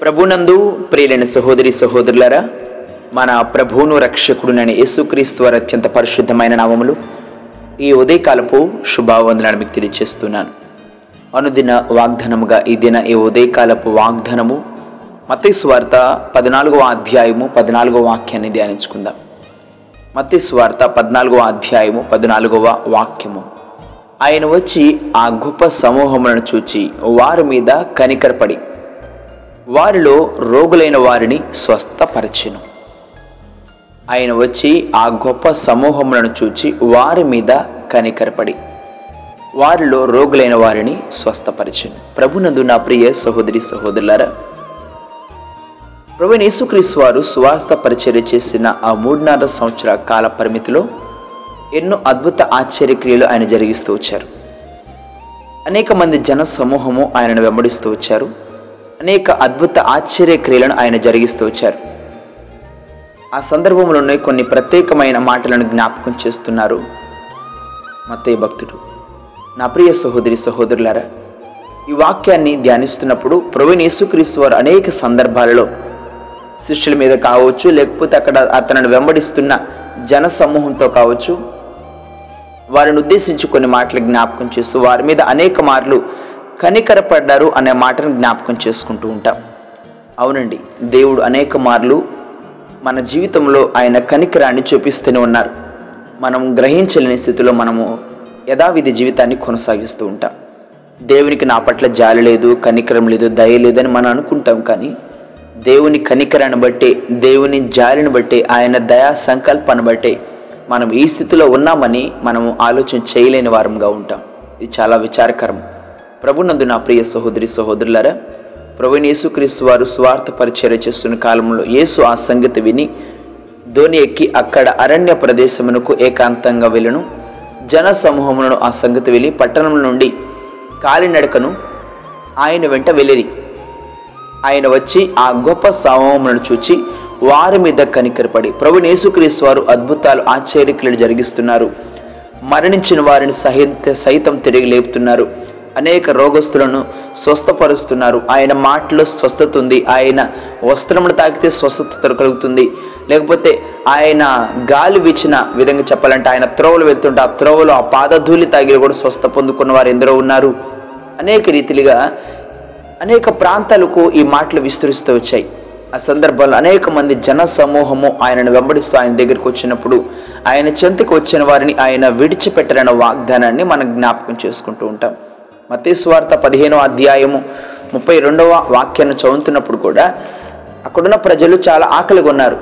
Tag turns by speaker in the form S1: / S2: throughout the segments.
S1: ప్రభునందు ప్రియులైన సహోదరి సహోదరులరా మన ప్రభువును రక్షకుడునైన యేసుక్రీస్తు వారి అత్యంత పరిశుద్ధమైన నామములు ఈ ఉదయకాలపు శుభావందనాన్ని మీకు తెలియజేస్తున్నాను అనుదిన వాగ్దానముగా ఈ దిన ఈ ఉదయకాలపు వాగ్దానము మతేశ్వార్త పద్నాలుగవ అధ్యాయము పద్నాలుగవ వాక్యాన్ని ధ్యానించుకుందాం. మతేశ్వార్త పద్నాలుగవ అధ్యాయము పద్నాలుగవ వాక్యము. ఆయన వచ్చి ఆ గొప్ప సమూహములను చూచి వారి మీద కనికరపడి వారిలో రోగులైన వారిని స్వస్థపరచెను. ఆయన వచ్చి ఆ గొప్ప సమూహములను చూచి వారి మీద కనికరపడి వారిలో రోగులైన వారిని స్వస్థపరిచాను. ప్రభునందు నా ప్రియ సహోదరి సహోదరులారా ప్రభు యేసుక్రీస్తు వారు స్వార్థ పరిచర్య చేసిన ఆ మూడున్నర సంవత్సరాల కాల పరిమితిలో ఎన్నో అద్భుత ఆశ్చర్యక్రియలు ఆయన జరిగిస్తూ వచ్చారు. అనేక మంది జన సమూహము ఆయనను వెంబడిస్తూ వచ్చారు. అనేక అద్భుత ఆశ్చర్యక్రియలను ఆయన జరిగిస్తూ వచ్చారు. ఆ సందర్భంలోనే కొన్ని ప్రత్యేకమైన మాటలను జ్ఞాపకం చేస్తున్నారు మత్తయ్య భక్తుడు. నా ప్రియ సహోదరి సహోదరులారా ఈ వాక్యాన్ని ధ్యానిస్తున్నప్పుడు ప్రవీణ్ యేసుక్రీస్తు వారు అనేక సందర్భాలలో శిష్యుల మీద కావచ్చు లేకపోతే అక్కడ అతనిని వెంబడిస్తున్న జన సమూహంతో కావచ్చు వారిని ఉద్దేశించి కొన్ని మాటలు జ్ఞాపకం చేస్తూ వారి మీద అనేక మార్లు కనికరపడ్డారు అనే మాటను జ్ఞాపకం చేసుకుంటూ ఉంటాం. అవునండి దేవుడు అనేక మార్లు మన జీవితంలో ఆయన కనికరాన్ని చూపిస్తూనే ఉన్నారు. మనం గ్రహించలేని స్థితిలో మనము యథావిధి జీవితాన్ని కొనసాగిస్తూ ఉంటాం. దేవునికి నా పట్ల జాలి లేదు కనికరం లేదు దయ లేదని మనం అనుకుంటాం కానీ దేవుని కనికరాన్ని బట్టి దేవుని జాలిని బట్టి ఆయన దయా సంకల్పాన్ని బట్టి మనం ఈ స్థితిలో ఉన్నామని మనము ఆలోచన చేయలేని వారంగా ఉంటాం. ఇది చాలా విచారకరం. ప్రభునందు నా ప్రియ సహోదరి సహోదరులారా ప్రభుని యేసుక్రీస్తు వారు స్వార్థ పరిచర్య చేస్తున్న కాలంలో యేసు ఆ సంగతి విని ధోని ఎక్కి అక్కడ అరణ్య ప్రదేశమునకు ఏకాంతంగా వెళ్ళను. జన సమూహములను ఆ సంగతి వెళ్ళి పట్టణం నుండి కాలినడకను ఆయన వెంట వెళ్ళిరి. ఆయన వచ్చి ఆ గొప్ప సమూహములను చూచి వారి మీద కనికరపడి ప్రభు యేసుక్రీస్తు వారు అద్భుతాలు ఆశ్చర్యక్రియలు జరిగిస్తున్నారు. మరణించిన వారిని సహిత సైతం తిరిగి లేపుతున్నారు. అనేక రోగస్తులను స్వస్థపరుస్తున్నారు. ఆయన మాటలో స్వస్థత ఉంది. ఆయన వస్త్రమును తాకితే స్వస్థత కలుగుతుంది లేకపోతే ఆయన గాలి వీచిన విధంగా చెప్పాలంటే ఆయన త్రోవలు వెళ్తుంటే ఆ త్రోవలు ఆ పాదధూళి తాగి కూడా స్వస్థ పొందుకున్న వారు ఎందరో ఉన్నారు. అనేక రీతిలుగా అనేక ప్రాంతాలకు ఈ మాటలు విస్తరిస్తూ వచ్చాయి. ఆ సందర్భంలో అనేక మంది జన సమూహము ఆయనను వెంబడిస్తూ ఆయన దగ్గరికి వచ్చినప్పుడు ఆయన చెంతకు వచ్చిన వారిని ఆయన విడిచిపెట్టరన్న వాగ్దానాన్ని మనం జ్ఞాపకం చేసుకుంటూ ఉంటాం. మతేశ్వార్త పదిహేనో అధ్యాయము ముప్పై రెండవ వాక్యాన్ని చదువుతున్నప్పుడు కూడా అక్కడున్న ప్రజలు చాలా ఆకలిగా ఉన్నారు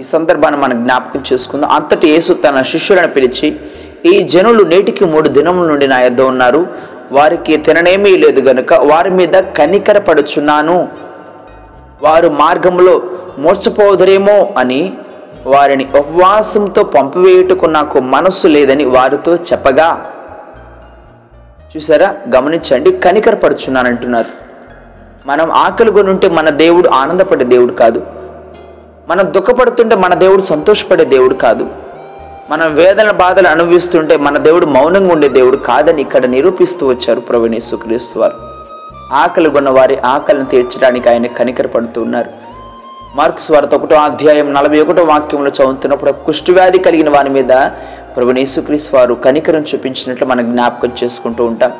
S1: ఈ సందర్భాన్ని మనం జ్ఞాపకం చేసుకుందాం. అంతటి యేసు తన శిష్యులను పిలిచి ఈ జనులు నేటికి మూడు దినముల నుండి నా యొద్ద ఉన్నారు. వారికి తిననేమీ లేదు గనుక వారి మీద కనికరపడుచున్నాను వారు మార్గంలో మోర్చపోదురేమో అని వారిని ఉపవాసంతో పంపివేయుటకు నాకు మనస్సు లేదని వారితో చెప్పగా చూసారా? గమనించండి కనికరపడుచున్నానంటున్నారు మనం ఆకలి ఉంటే మన దేవుడు ఆనందపడే దేవుడు కాదు. మనం దుఃఖపడుతుంటే మన దేవుడు సంతోషపడే దేవుడు కాదు. మనం వేదన బాధలు అనుభవిస్తుంటే మన దేవుడు మౌనంగా ఉండే దేవుడు కాదని ఇక్కడ నిరూపిస్తూ వచ్చారు ప్రవీణేశ్వ క్రీస్తు వారు. ఆకలి కొన్న వారి ఆకలిని తీర్చడానికి ఆయన కనికరపడుతూ ఉన్నారు. మార్క్స్ వార్త ఒకటో అధ్యాయం నలభై ఒకటో వాక్యంలో చదువుతున్నప్పుడు కుష్టివ్యాధి కలిగిన వారి మీద ప్రభునేసుక్రీస్తు వారు కనికరం చూపించినట్లు మనం జ్ఞాపకం చేసుకుంటూ ఉంటాం.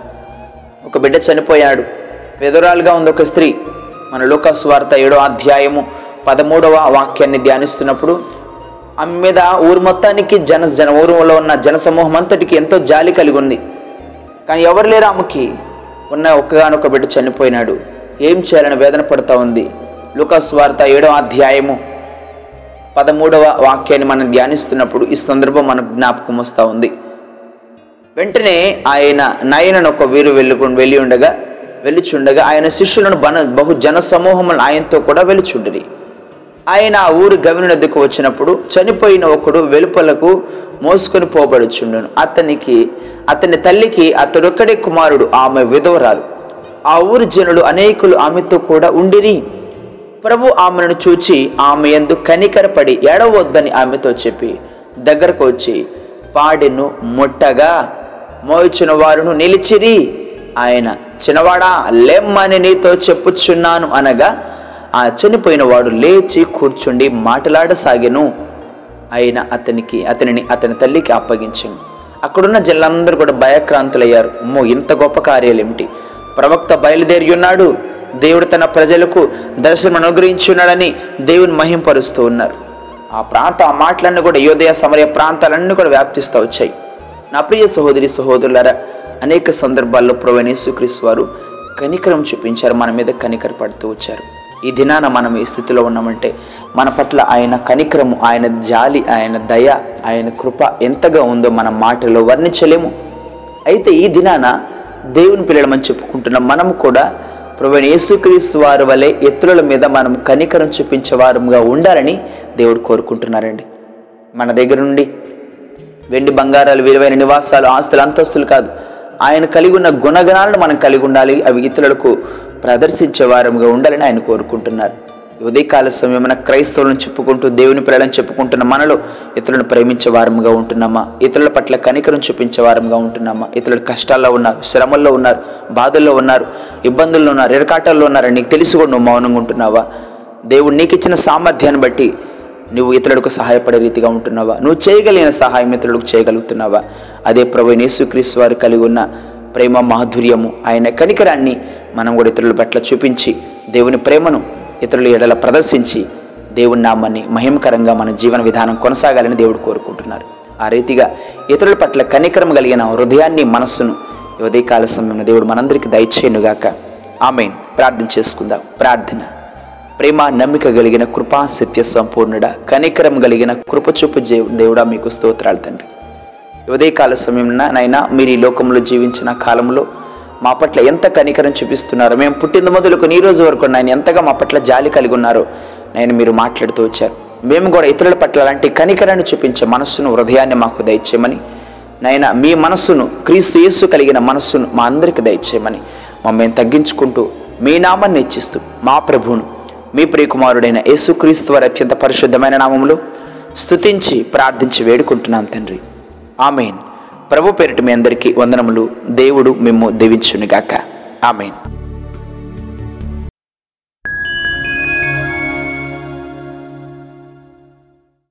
S1: ఒక బిడ్డ చనిపోయాడు. వెదురాలుగా ఉంది ఒక స్త్రీ మన లోకాసు వార్త ఏడో అధ్యాయము పదమూడవ వాక్యాన్ని ధ్యానిస్తున్నప్పుడు ఆమె మీద ఊరు మొత్తానికి జన జన ఊరులో ఉన్న జనసమూహం అంతటికి ఎంతో జాలి కలిగి ఉంది. కానీ ఎవరు లేరు ఆమెకి. ఉన్న ఒక్కగానొక్క బిడ్డ చనిపోయినాడు. ఏం చేయాలని వేదన పడుతూ ఉంది? లుకాస్ వార్త ఏడో అధ్యాయము పదమూడవ వాక్యాన్ని మనం ధ్యానిస్తున్నప్పుడు ఈ సందర్భం మనకు జ్ఞాపకం వస్తూ ఉంది. వెంటనే ఆయన నయనను ఒక వీరు వెళ్ళుకుని వెళ్ళి ఉండగా వెళ్ళిచుండగా ఆయన శిష్యులను బన బహు జన సమూహములను ఆయనతో కూడా వెళ్ళిచుండిరి. ఆయన ఆ ఊరు గవిని నద్దకు వచ్చినప్పుడు చనిపోయిన ఒకడు వెలుపలకు మోసుకొని పోబడుచుండును. అతనికి అతని తల్లికి అతడొక్కడే కుమారుడు ఆమె విధవరాలు. ఆ ఊరి జనులు అనేకులు ఆమెతో కూడా ఉండిరి. ప్రభు ఆమెను చూచి ఆమె ఎందు కనికరపడి ఎడవద్దని ఆమెతో చెప్పి దగ్గరకు వచ్చి పాడెను ముట్టగా మోయిచిన వారును నిలిచిరి. ఆయన చిన్నవాడా లెమ్మని నీతో చెప్పుచున్నాను అనగా ఆ చనిపోయిన వాడు లేచి కూర్చుండి మాట్లాడసాగెను. ఆయన అతనికి అతనిని అతని తల్లికి అప్పగించాను. అక్కడున్న జనులందరూ కూడా భయక్రాంతులయ్యారు. అమ్మో ఇంత గొప్ప కార్యాలు ఏమిటి ప్రవక్త బయలుదేరి ఉన్నాడు దేవుడు తన ప్రజలకు దర్శనం అనుగ్రహించున్నాడని దేవుని మహింపరుస్తూ ఉన్నారు. ఆ ప్రాంత ఆ మాటలన్నీ కూడా యోదయ సమరయ ప్రాంతాలన్నీ కూడా వ్యాప్తిస్తూ వచ్చాయి. నా ప్రియ సహోదరి సహోదరులారా అనేక సందర్భాల్లో ప్రవేణేశ్వక్రీస్ వారు కనికరం చూపించారు మన మీద కనికర పడుతూ వచ్చారు. ఈ దినాన మనం ఈ స్థితిలో ఉన్నామంటే మన పట్ల ఆయన కనికరము ఆయన జాలి ఆయన దయ ఆయన కృప ఎంతగా ఉందో మన మాటలో వర్ణించలేము. అయితే ఈ దినాన దేవుని పిల్లలమని చెప్పుకుంటున్న మనము కూడా ప్రభుని యేసుక్రీస్తు వారి వలె ఇతరుల మీద మనం కనికరం చూపించేవారుగా ఉండాలని దేవుడు కోరుకుంటున్నారండి. మన దగ్గర నుండి వెండి బంగారాలు విలువైన నివాసాలు ఆస్తులు అంతస్తులు కాదు ఆయన కలిగి ఉన్న గుణగణాలను మనం కలిగి ఉండాలి అవి ఇతరులకు ప్రదర్శించే వారంగా ఉండాలని ఆయన కోరుకుంటున్నారు. ఉదయకాల సమయమున క్రైస్తవులను చెప్పుకుంటూ దేవుని పిల్లలను చెప్పుకుంటున్న మనలో ఇతరులను ప్రేమించే వారముగా ఉంటున్నామా? ఇతరుల పట్ల కనికరం చూపించే వారంగా ఉంటున్నామా? ఇతరులు కష్టాల్లో ఉన్నారు శ్రమల్లో ఉన్నారు బాధల్లో ఉన్నారు. ఇబ్బందుల్లో ఉన్నారు ఎరకాటల్లో ఉన్నారు. నీకు తెలిసి కూడా నువ్వు మౌనంగా ఉంటున్నావా? దేవుడు నీకు ఇచ్చిన సామర్థ్యాన్ని బట్టి నువ్వు ఇతరులకు సహాయపడే రీతిగా ఉంటున్నావా? నువ్వు చేయగలిగిన సహాయం ఇతరులకు చేయగలుగుతున్నావా? అదే ప్రభు యేసుక్రీస్తు వారు కలిగి ఉన్న ప్రేమ మాధుర్యము ఆయన కనికరాన్ని మనం కూడా ఇతరుల పట్ల చూపించి దేవుని ప్రేమను ఇతరుల ఎడల ప్రదర్శించి దేవుని నామాన్ని మహిమకరంగా మన జీవన విధానం కొనసాగాలని దేవుడు కోరుకుంటున్నారు. ఆ రీతిగా ఇతరుల పట్ల కనికరం కలిగిన హృదయాన్ని మనస్సును ఉదయకాల సమయంలో దేవుడు మనందరికీ దయచేయనుగాక ఆమెన్. ప్రార్థన చేసుకుందాం. ప్రార్థన. ప్రేమ నమ్మిక కలిగిన కృపా సత్య సంపూర్ణుడ కనికరం కలిగిన కృపచూపు జే- దేవుడా మీకు స్తోత్రాలు తండ్రి. ఉదయకాల సమయంలో నైనా మీరు ఈ లోకంలో జీవించిన కాలంలో మా పట్ల ఎంత కనికరం చూపిస్తున్నారో మేము పుట్టిన మొదలుకు ఈ రోజు వరకు నాయన ఎంతగా మా పట్ల జాలి కలిగి ఉన్నారో నేను మీరు మాట్లాడుతూ వచ్చారు. మేము కూడా ఇతరుల పట్ల అలాంటి కనికరాన్ని చూపించే మనస్సును హృదయాన్ని మాకు దయచేయమని నాయన మీ మనస్సును క్రీస్తు యేసు కలిగిన మనస్సును మా అందరికి దయచేయమని మమ్మల్ని తగ్గించుకుంటూ మీ నామాన్ని ఇచ్చిస్తూ మా ప్రభువును మీ ప్రియకుమారుడైన యేసుక్రీస్తు వారి అత్యంత పరిశుద్ధమైన నామములు స్తుతించి ప్రార్థించి వేడుకుంటున్నాం తండ్రి. ఆమెన్. ప్రభు పేరిట మీ అందరికీ వందనములు. దేవుడు మిమ్ము దీవించునుగాక. ఆమెన్.